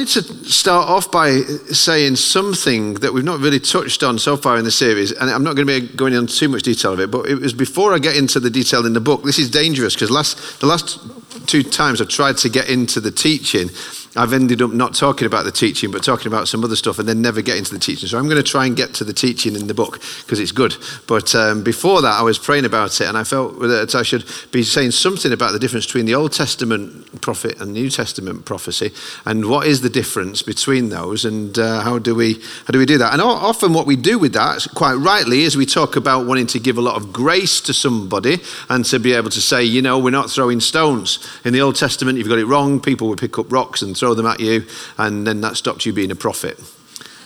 wanted to start off by saying something that we've not really touched on so far in the series, and I'm not going to be going into too much detail of it, but it was before I get into the detail in the book. This is dangerous because last, the last two times I've tried to get into the teaching, I've ended up not talking about the teaching, but talking about some other stuff and then never get into the teaching. So I'm going to try and get to the teaching in the book because it's good. But um, before that, I was praying about it and I felt that I should be saying something about the difference between the Old Testament prophet and New Testament prophecy and what is the difference between those and uh, how, do we, how do we do that. And often what we do with that, quite rightly, is we talk about wanting to give a lot of grace to somebody and to be able to say, you know, we're not throwing stones. In the Old Testament, you've got it wrong. People would pick up rocks and throw them at you, and then that stopped you being a prophet.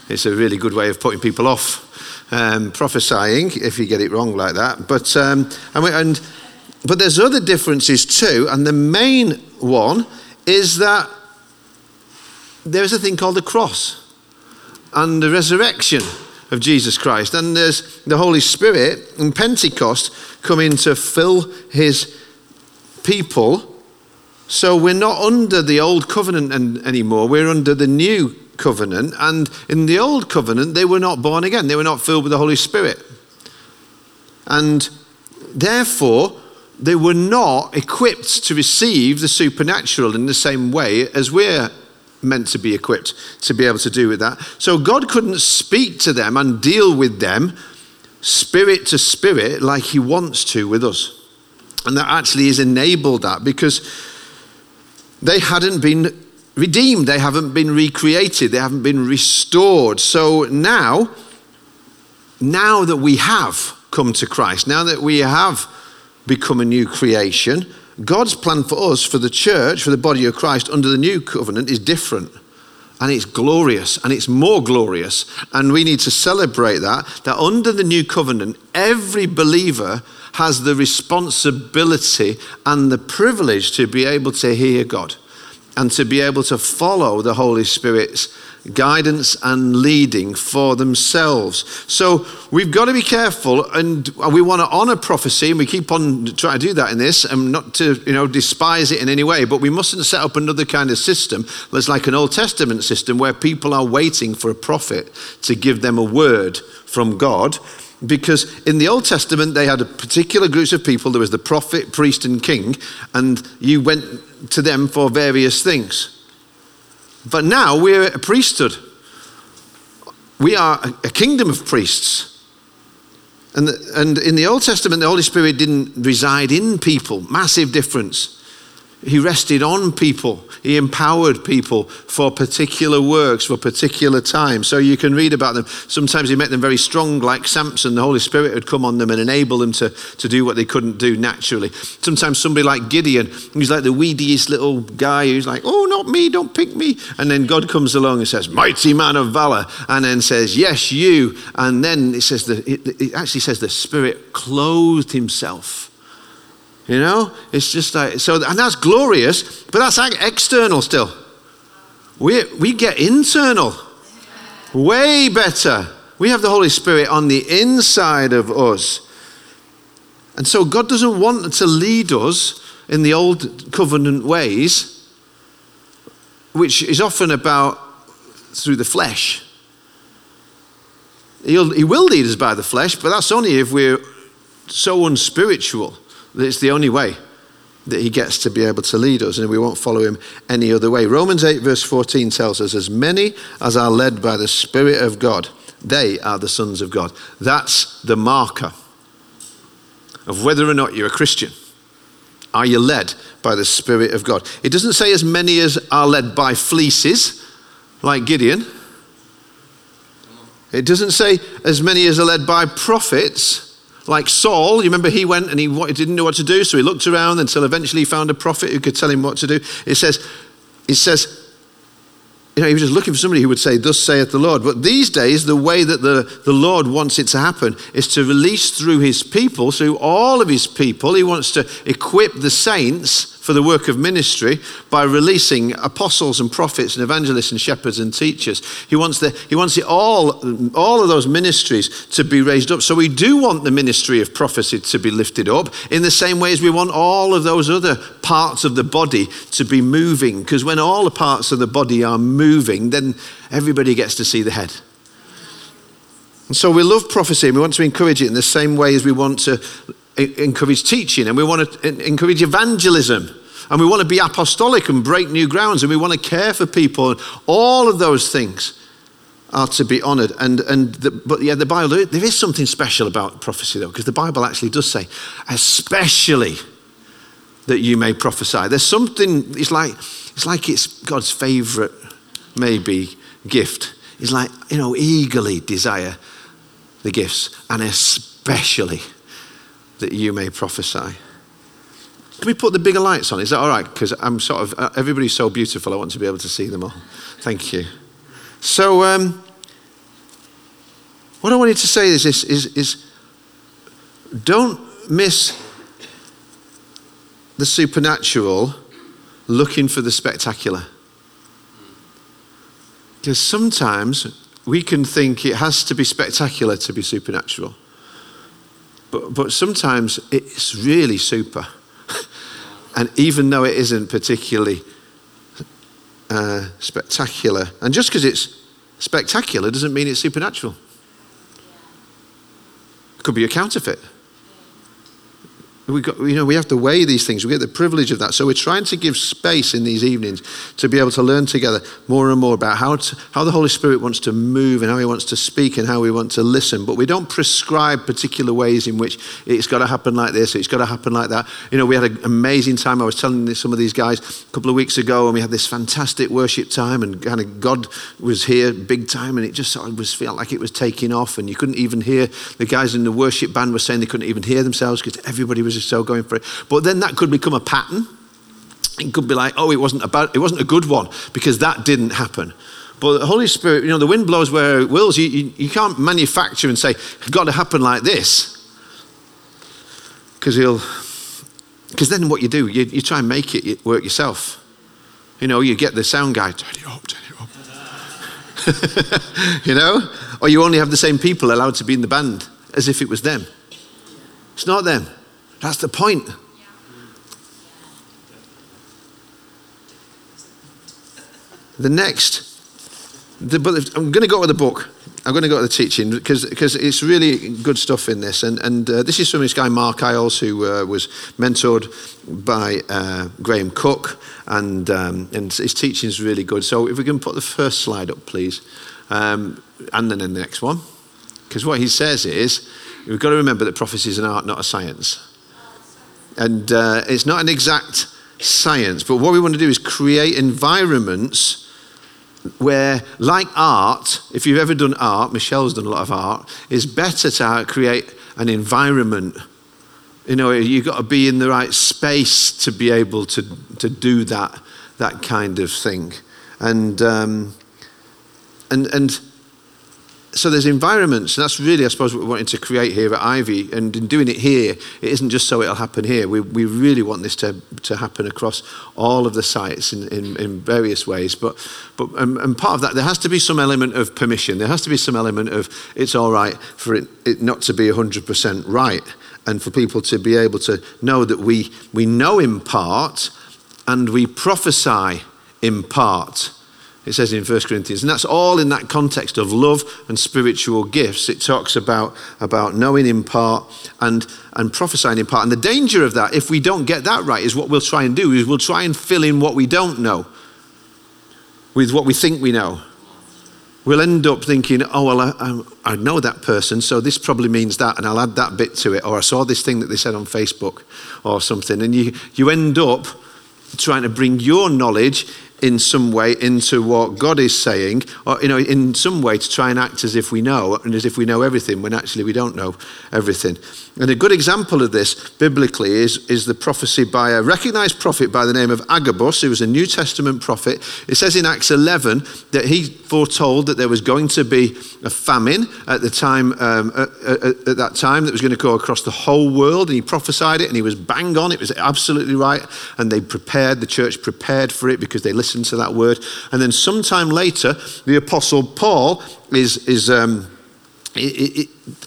It's a really good way of putting people off um, prophesying if you get it wrong like that. But um, and, we, and but there's other differences too, and the main one is that there's a thing called the cross and the resurrection of Jesus Christ, and there's the Holy Spirit and Pentecost coming to fill His people so we're not under the old covenant anymore, we're under the new covenant. And in the old covenant, they were not born again, they were not filled with the Holy Spirit. And therefore, they were not equipped to receive the supernatural in the same way as we're meant to be equipped to be able to do with that. So God couldn't speak to them and deal with them spirit to spirit like He wants to with us. And that actually has enabled that because they hadn't been redeemed, they haven't been recreated, they haven't been restored. So now, now that we have come to Christ, now that we have become a new creation, God's plan for us, for the church, for the body of Christ under the new covenant is different. And it's glorious and it's more glorious. And we need to celebrate that. That under the new covenant, every believer has the responsibility and the privilege to be able to hear God and to be able to follow the Holy Spirit's guidance and leading for themselves. So we've got to be careful and we want to honor prophecy and we keep on trying to do that in this and not to, you know, despise it in any way, but we mustn't set up another kind of system that's like an Old Testament system where people are waiting for a prophet to give them a word from God because in the Old Testament they had a particular groups of people. There was the prophet, priest, and king, and you went to them for various things. But now we're a priesthood. We are a kingdom of priests. And, and in the Old Testament, the Holy Spirit didn't reside in people. Massive difference. He rested on people. He empowered people for particular works, for particular times. So you can read about them. Sometimes he made them very strong, like Samson. The Holy Spirit would come on them and enable them to, to do what they couldn't do naturally. Sometimes somebody like Gideon, he's like the weediest little guy who's like, oh, not me, don't pick me. And then God comes along and says, mighty man of valor. And then says, yes, you. And then it says, the, it, it actually says the Spirit clothed himself you know, it's just like, so, and that's glorious, but that's like external still. We, we get internal. Way better. We have the Holy Spirit on the inside of us. And so God doesn't want to lead us in the old covenant ways, which is often about through the flesh. He'll, he will lead us by the flesh, but that's only if we're so unspiritual it's the only way that he gets to be able to lead us, and we won't follow him any other way. Romans 8, verse 14 tells us, As many as are led by the Spirit of God, they are the sons of God. That's the marker of whether or not you're a Christian. Are you led by the Spirit of God? It doesn't say as many as are led by fleeces, like Gideon. It doesn't say as many as are led by prophets like Saul, you remember he went and he didn't know what to do, so he looked around until eventually he found a prophet who could tell him what to do. It says, it says, you know, he was just looking for somebody who would say, Thus saith the Lord. But these days, the way that the, the Lord wants it to happen is to release through his people, through all of his people. He wants to equip the saints for the work of ministry by releasing apostles and prophets and evangelists and shepherds and teachers. He wants, the, he wants all, all of those ministries to be raised up. So we do want the ministry of prophecy to be lifted up in the same way as we want all of those other parts of the body to be moving. Because when all the parts of the body are moving, then everybody gets to see the head. And so we love prophecy and we want to encourage it in the same way as we want to encourage teaching and we want to encourage evangelism and we want to be apostolic and break new grounds and we want to care for people all of those things are to be honored. And and the, but yeah the bible there is something special about prophecy though because the bible actually does say especially that you may prophesy. There's something it's like it's like it's god's favorite maybe gift. It's like you know eagerly desire the gifts and especially that you may prophesy. Can we put the bigger lights on? Is that all right? Because I'm sort of, uh, everybody's so beautiful, I want to be able to see them all. Thank you. So, um, what I wanted to say is this is, is don't miss the supernatural looking for the spectacular. Because sometimes we can think it has to be spectacular to be supernatural. But, but sometimes it's really super. and even though it isn't particularly uh, spectacular, and just because it's spectacular doesn't mean it's supernatural. It could be a counterfeit. We got, you know, we have to weigh these things. We get the privilege of that. So we're trying to give space in these evenings to be able to learn together more and more about how, to, how the Holy Spirit wants to move and how He wants to speak and how we want to listen. But we don't prescribe particular ways in which it's got to happen like this, it's got to happen like that. You know, we had an amazing time. I was telling some of these guys a couple of weeks ago, and we had this fantastic worship time, and kind of God was here big time, and it just sort of was felt like it was taking off, and you couldn't even hear the guys in the worship band were saying they couldn't even hear themselves because everybody was was so going for it. But then that could become a pattern. It could be like, oh, it wasn't about, it wasn't a good one because that didn't happen. But the Holy Spirit, you know, the wind blows where it wills. You, you, you can't manufacture and say, it's got to happen like this. Because he'll, because then what you do, you, you try and make it work yourself. You know, you get the sound guy, turn it up, turn it up. you know? Or you only have the same people allowed to be in the band as if it was them. It's not them. That's the point. The next, the, but I'm going to go to the book. I'm going to go to the teaching because because it's really good stuff in this. And, and uh, this is from this guy, Mark Iles, who uh, was mentored by uh, Graham Cooke, and, um, and his teaching is really good. So if we can put the first slide up, please, um, and then the next one. Because what he says is, we've got to remember that prophecy is an art, not a science. And uh, it's not an exact science, but what we want to do is create environments where, like art, if you've ever done art, Michelle's done a lot of art, it's better to create an environment. You know, you've got to be in the right space to be able to, to do that, that kind of thing. And, um, and, and so there's environments, and that's really, I suppose, what we're wanting to create here at Ivy. And in doing it here, it isn't just so it'll happen here. We, we really want this to, to happen across all of the sites in, in, in various ways. But, but um, and part of that, there has to be some element of permission. There has to be some element of it's all right for it, it not to be 100% right, and for people to be able to know that we, we know in part and we prophesy in part it says in 1 Corinthians. And that's all in that context of love and spiritual gifts. It talks about, about knowing in part and, and prophesying in part. And the danger of that, if we don't get that right, is what we'll try and do, is we'll try and fill in what we don't know with what we think we know. We'll end up thinking, oh, well, I, I know that person, so this probably means that, and I'll add that bit to it. Or I saw this thing that they said on Facebook or something. And you, you end up trying to bring your knowledge in some way into what God is saying, or you know, in some way to try and act as if we know and as if we know everything when actually we don't know everything. And a good example of this biblically is, is the prophecy by a recognized prophet by the name of Agabus, who was a New Testament prophet. It says in Acts 11 that he foretold that there was going to be a famine at the time, um, at, at, at that time, that was going to go across the whole world, and he prophesied it, and he was bang on. It was absolutely right, and they prepared, the church prepared for it because they listened to that word. And then sometime later, the apostle Paul is is. Um,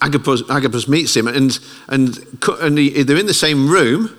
Agabus, Agabus, meets him, and, and, and he, they're in the same room,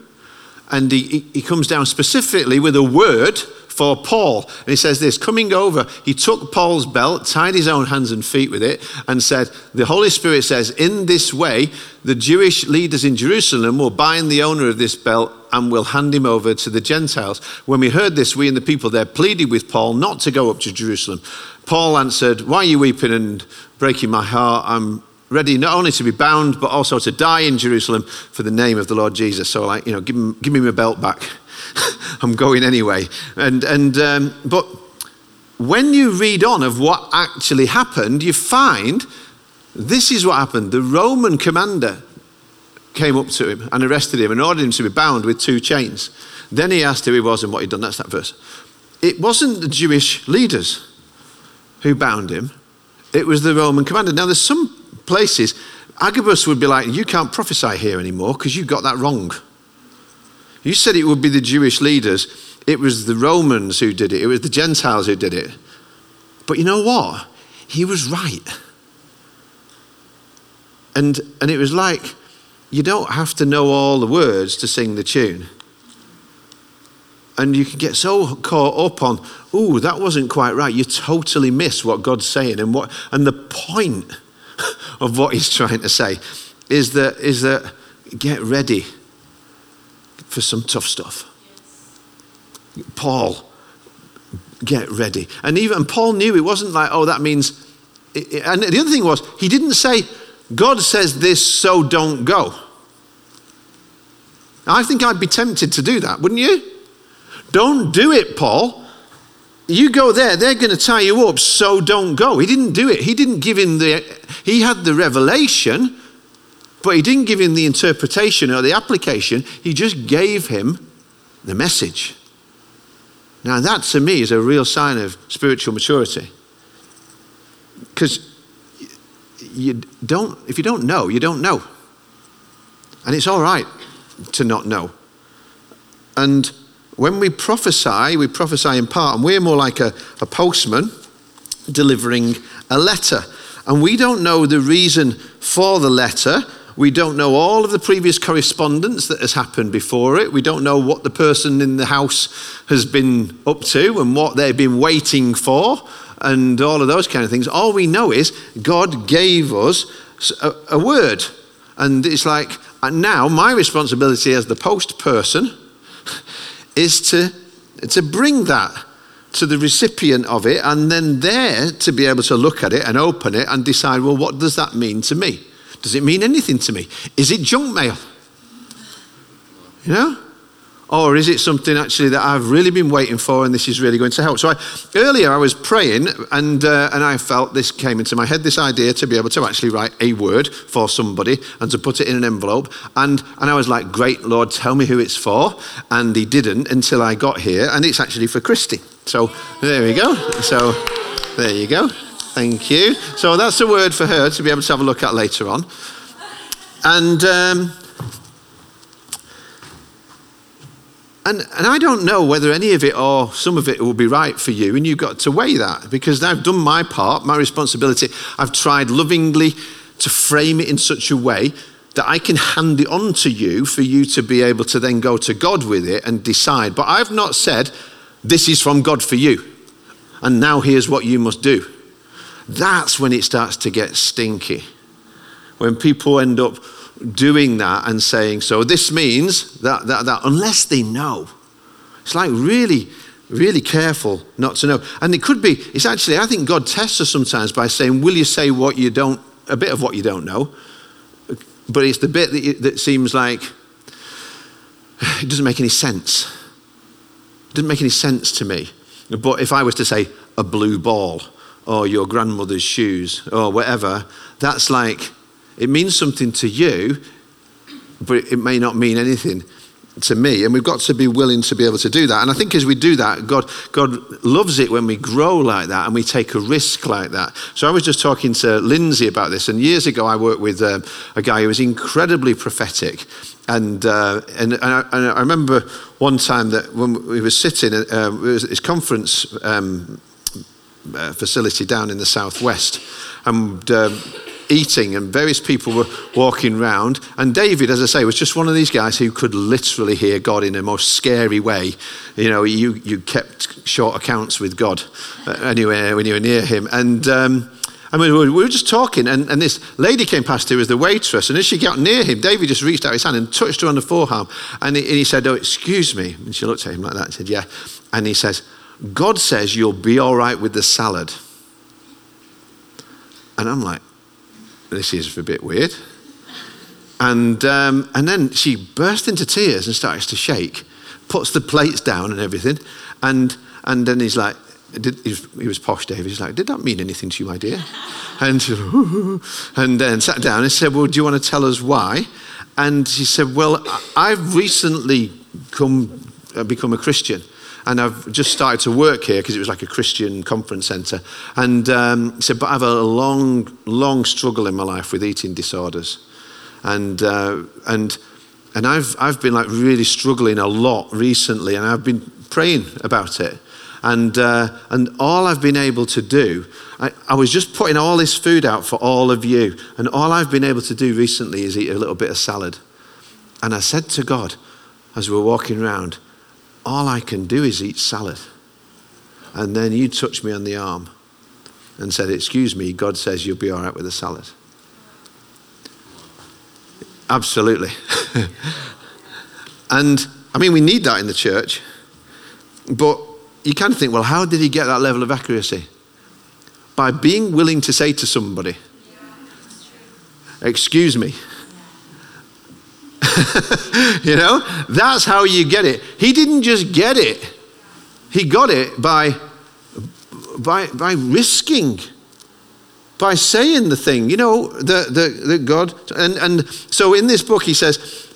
and he, he comes down specifically with a word for Paul. And he says this coming over, he took Paul's belt, tied his own hands and feet with it, and said, The Holy Spirit says, In this way, the Jewish leaders in Jerusalem will bind the owner of this belt and will hand him over to the Gentiles. When we heard this, we and the people there pleaded with Paul not to go up to Jerusalem. Paul answered, Why are you weeping and breaking my heart? I'm ready not only to be bound, but also to die in Jerusalem for the name of the Lord Jesus. So, like, you know, give, him, give me my belt back. I'm going anyway. And, and, um, but when you read on of what actually happened, you find this is what happened. The Roman commander came up to him and arrested him and ordered him to be bound with two chains. Then he asked who he was and what he'd done. That's that verse. It wasn't the Jewish leaders who bound him, it was the Roman commander. Now, there's some places, Agabus would be like, You can't prophesy here anymore because you got that wrong. You said it would be the Jewish leaders, it was the Romans who did it, it was the Gentiles who did it. But you know what? He was right. And, and it was like, you don't have to know all the words to sing the tune. And you can get so caught up on, ooh, that wasn't quite right. You totally miss what God's saying. And, what, and the point of what he's trying to say is that, is that get ready for some tough stuff. Paul, get ready. And even Paul knew it wasn't like, oh, that means. And the other thing was, he didn't say, God says this, so don't go. I think I'd be tempted to do that, wouldn't you? Don't do it, Paul. You go there, they're going to tie you up, so don't go. He didn't do it. He didn't give him the, he had the revelation, but he didn't give him the interpretation or the application. He just gave him the message. Now, that to me is a real sign of spiritual maturity. Because you don't, if you don't know, you don't know. And it's all right to not know. And when we prophesy, we prophesy in part, and we're more like a, a postman delivering a letter. And we don't know the reason for the letter. We don't know all of the previous correspondence that has happened before it. We don't know what the person in the house has been up to and what they've been waiting for and all of those kind of things. All we know is God gave us a, a word. And it's like, and now my responsibility as the post person is to, to bring that to the recipient of it and then there to be able to look at it and open it and decide, well, what does that mean to me? Does it mean anything to me? Is it junk mail? You know? Or is it something actually that I've really been waiting for and this is really going to help? So I, earlier I was praying and, uh, and I felt this came into my head this idea to be able to actually write a word for somebody and to put it in an envelope. And, and I was like, Great Lord, tell me who it's for. And he didn't until I got here. And it's actually for Christy. So there we go. So there you go. Thank you. So that's a word for her to be able to have a look at later on. And. Um, And, and I don't know whether any of it or some of it will be right for you, and you've got to weigh that because I've done my part, my responsibility. I've tried lovingly to frame it in such a way that I can hand it on to you for you to be able to then go to God with it and decide. But I've not said, this is from God for you, and now here's what you must do. That's when it starts to get stinky. When people end up doing that and saying, so this means that, that, that, unless they know. It's like really, really careful not to know. And it could be, it's actually, I think God tests us sometimes by saying, will you say what you don't, a bit of what you don't know? But it's the bit that, you, that seems like it doesn't make any sense. It doesn't make any sense to me. But if I was to say a blue ball or your grandmother's shoes or whatever, that's like, it means something to you, but it may not mean anything to me. And we've got to be willing to be able to do that. And I think as we do that, God, God loves it when we grow like that and we take a risk like that. So I was just talking to Lindsay about this. And years ago, I worked with um, a guy who was incredibly prophetic. And, uh, and, and, I, and, I, remember one time that when we were sitting, at uh, his conference um, uh, facility down in the southwest, and um, eating, and various people were walking around. And David, as I say, was just one of these guys who could literally hear God in a most scary way. You know, you, you kept short accounts with God anywhere when you were near him. And um, I mean, we were just talking, and, and this lady came past who was the waitress, and as she got near him, David just reached out his hand and touched her on the forearm. And he, and he said, Oh, excuse me. And she looked at him like that and said, Yeah. And he says, God says you'll be all right with the salad. And I'm like, this is a bit weird. And, um, and then she burst into tears and starts to shake, puts the plates down and everything. And, and then he's like, did, he was posh, David. He's like, did that mean anything to you, my dear? And, and then sat down and said, well, do you want to tell us why? And she said, well, I've recently come, uh, become a Christian and I've just started to work here because it was like a Christian conference centre. And um, said, but I have a long, long struggle in my life with eating disorders, and uh, and and I've I've been like really struggling a lot recently, and I've been praying about it. And, uh, and all I've been able to do, I, I was just putting all this food out for all of you. And all I've been able to do recently is eat a little bit of salad. And I said to God, as we were walking around, all I can do is eat salad. And then you touched me on the arm and said, Excuse me, God says you'll be all right with the salad. Absolutely. and I mean, we need that in the church. But you kind of think, well, how did he get that level of accuracy? By being willing to say to somebody, Excuse me. you know, that's how you get it. He didn't just get it, he got it by, by, by risking, by saying the thing, you know, that, that, that God. And, and so in this book, he says,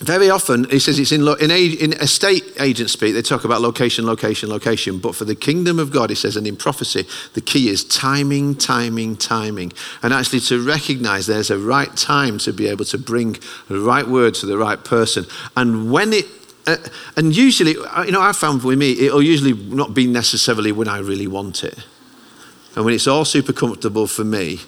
very often, he says it's in, in, in estate agent speak, they talk about location, location, location. But for the kingdom of God, he says, and in prophecy, the key is timing, timing, timing. And actually to recognize there's a right time to be able to bring the right word to the right person. And when it, uh, and usually, uh, you know, I found with me, it'll usually not be necessarily when I really want it. And when it's all super comfortable for me,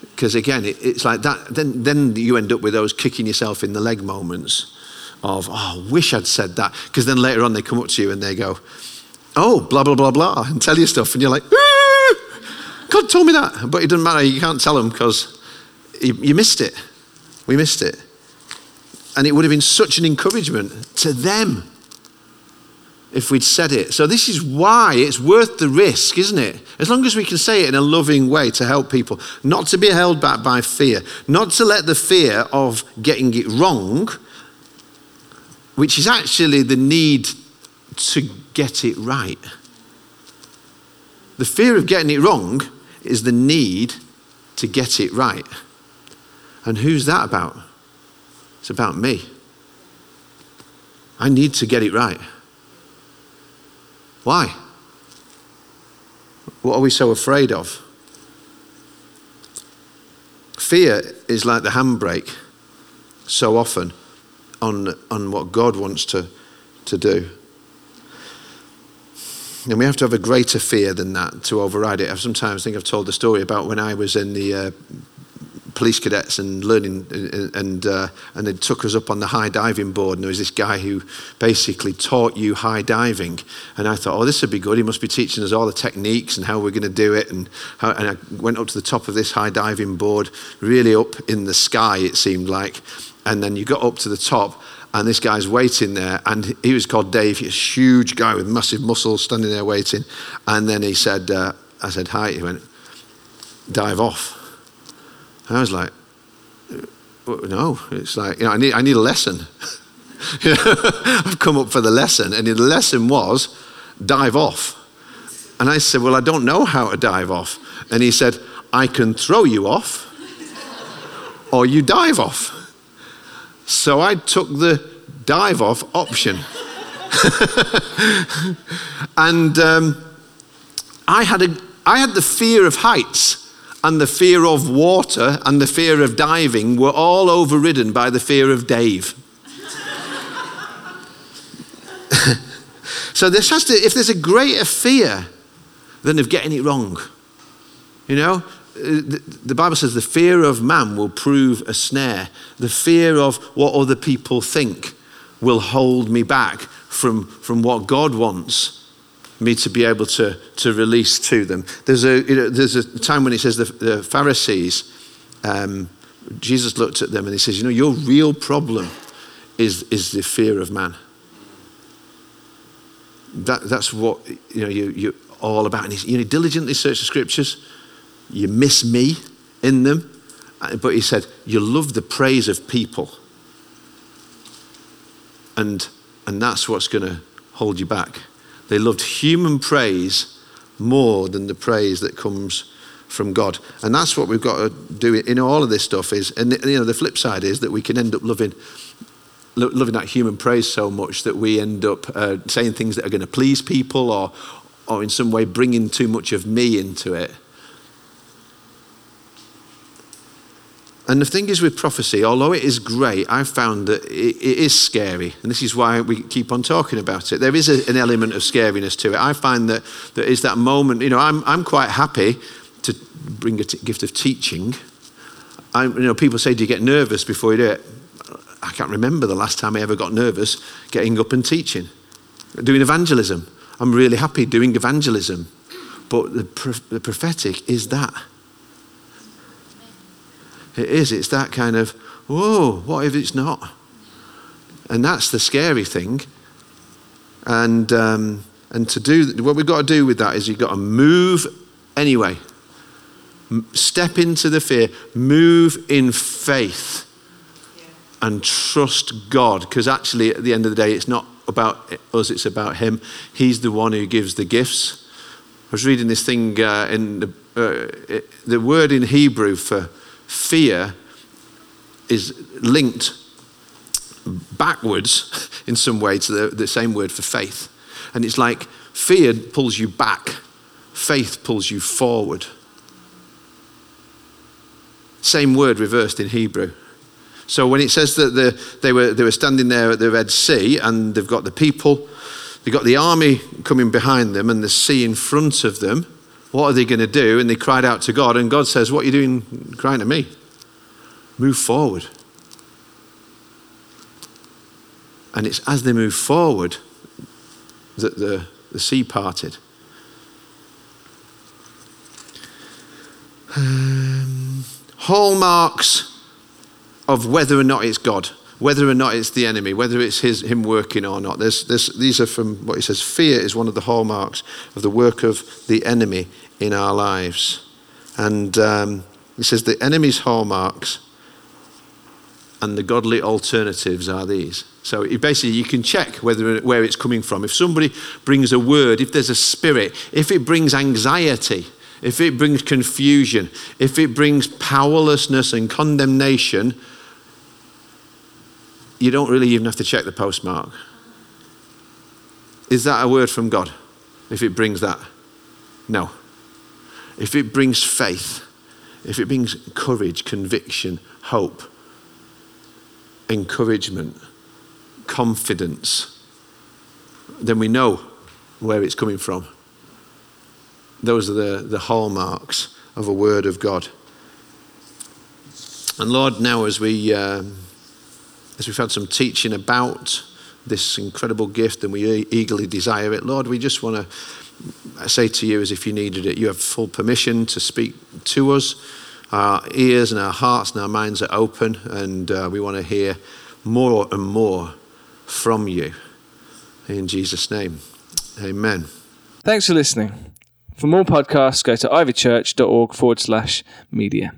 because again, it, it's like that. Then, then you end up with those kicking yourself in the leg moments of, oh, I wish I'd said that. Because then later on they come up to you and they go, oh, blah, blah, blah, blah, and tell you stuff. And you're like, ah, God told me that. But it doesn't matter. You can't tell them because you, you missed it. We missed it. And it would have been such an encouragement to them if we'd said it. So, this is why it's worth the risk, isn't it? As long as we can say it in a loving way to help people, not to be held back by fear, not to let the fear of getting it wrong, which is actually the need to get it right. The fear of getting it wrong is the need to get it right. And who's that about? It's about me. I need to get it right. Why? What are we so afraid of? Fear is like the handbrake so often on, on what God wants to, to do. And we have to have a greater fear than that to override it. I sometimes think I've told the story about when I was in the uh, police cadets and learning, and, uh, and they took us up on the high diving board. And there was this guy who basically taught you high diving. And I thought, oh, this would be good. He must be teaching us all the techniques and how we're going to do it. And, how, and I went up to the top of this high diving board, really up in the sky, it seemed like. And then you got up to the top, and this guy's waiting there, and he was called Dave. He's a huge guy with massive muscles standing there waiting. And then he said, uh, I said, hi. He went, dive off. I was like, no, it's like, you know, I need, I need a lesson. I've come up for the lesson. And the lesson was dive off. And I said, Well, I don't know how to dive off. And he said, I can throw you off or you dive off. So I took the dive off option. and um, I, had a, I had the fear of heights and the fear of water and the fear of diving were all overridden by the fear of Dave. so this has to, if there's a greater fear than of getting it wrong, you know, uh, the Bible says the fear of man will prove a snare. The fear of what other people think will hold me back from, from what God wants me to be able to, to release to them. There's a, you know, there's a time when he says the, the Pharisees, um, Jesus looked at them and he says, You know, your real problem is, is the fear of man. That, that's what you know, you, you're all about. And he you know, diligently search the scriptures you miss me in them. But he said, You love the praise of people. And, and that's what's going to hold you back. They loved human praise more than the praise that comes from God. And that's what we've got to do in all of this stuff is, and you know, the flip side is that we can end up loving loving that human praise so much that we end up uh, saying things that are going to please people or, or in some way bringing too much of me into it And the thing is with prophecy, although it is great, I've found that it, it is scary. And this is why we keep on talking about it. There is a, an element of scariness to it. I find that there is that moment, you know, I'm, I'm quite happy to bring a t- gift of teaching. I, you know, people say, do you get nervous before you do it? I can't remember the last time I ever got nervous getting up and teaching. Doing evangelism. I'm really happy doing evangelism. But the, the prophetic is that. It is. It's that kind of, whoa, what if it's not? And that's the scary thing. And, um, and to do, what we've got to do with that is you've got to move anyway. Step into the fear, move in faith, and trust God. Because actually, at the end of the day, it's not about us, it's about Him. He's the one who gives the gifts. I was reading this thing uh, in the, uh, the word in Hebrew for fear is linked backwards in some way to the, the same word for faith. And it's like fear pulls you back, faith pulls you forward. Same word reversed in Hebrew. So when it says that the, they, were, they were standing there at the Red Sea and they've got the people, they've got the army coming behind them and the sea in front of them, what are they going to do? And they cried out to God, and God says, What are you doing crying to me? Move forward. And it's as they move forward that the, the sea parted. Um, hallmarks of whether or not it's God whether or not it's the enemy, whether it's his, him working or not. There's, there's, these are from what he says fear is one of the hallmarks of the work of the enemy in our lives. And um, he says the enemy's hallmarks and the godly alternatives are these. So basically, you can check whether where it's coming from. If somebody brings a word, if there's a spirit, if it brings anxiety, if it brings confusion, if it brings powerlessness and condemnation, you don't really even have to check the postmark. Is that a word from God? If it brings that? No. If it brings faith, if it brings courage, conviction, hope, encouragement, confidence, then we know where it's coming from. Those are the, the hallmarks of a word of God. And Lord, now as we. Um, as we've had some teaching about this incredible gift and we eagerly desire it, Lord, we just want to say to you as if you needed it, you have full permission to speak to us. Our ears and our hearts and our minds are open, and uh, we want to hear more and more from you. In Jesus' name, amen. Thanks for listening. For more podcasts, go to ivychurch.org forward slash media.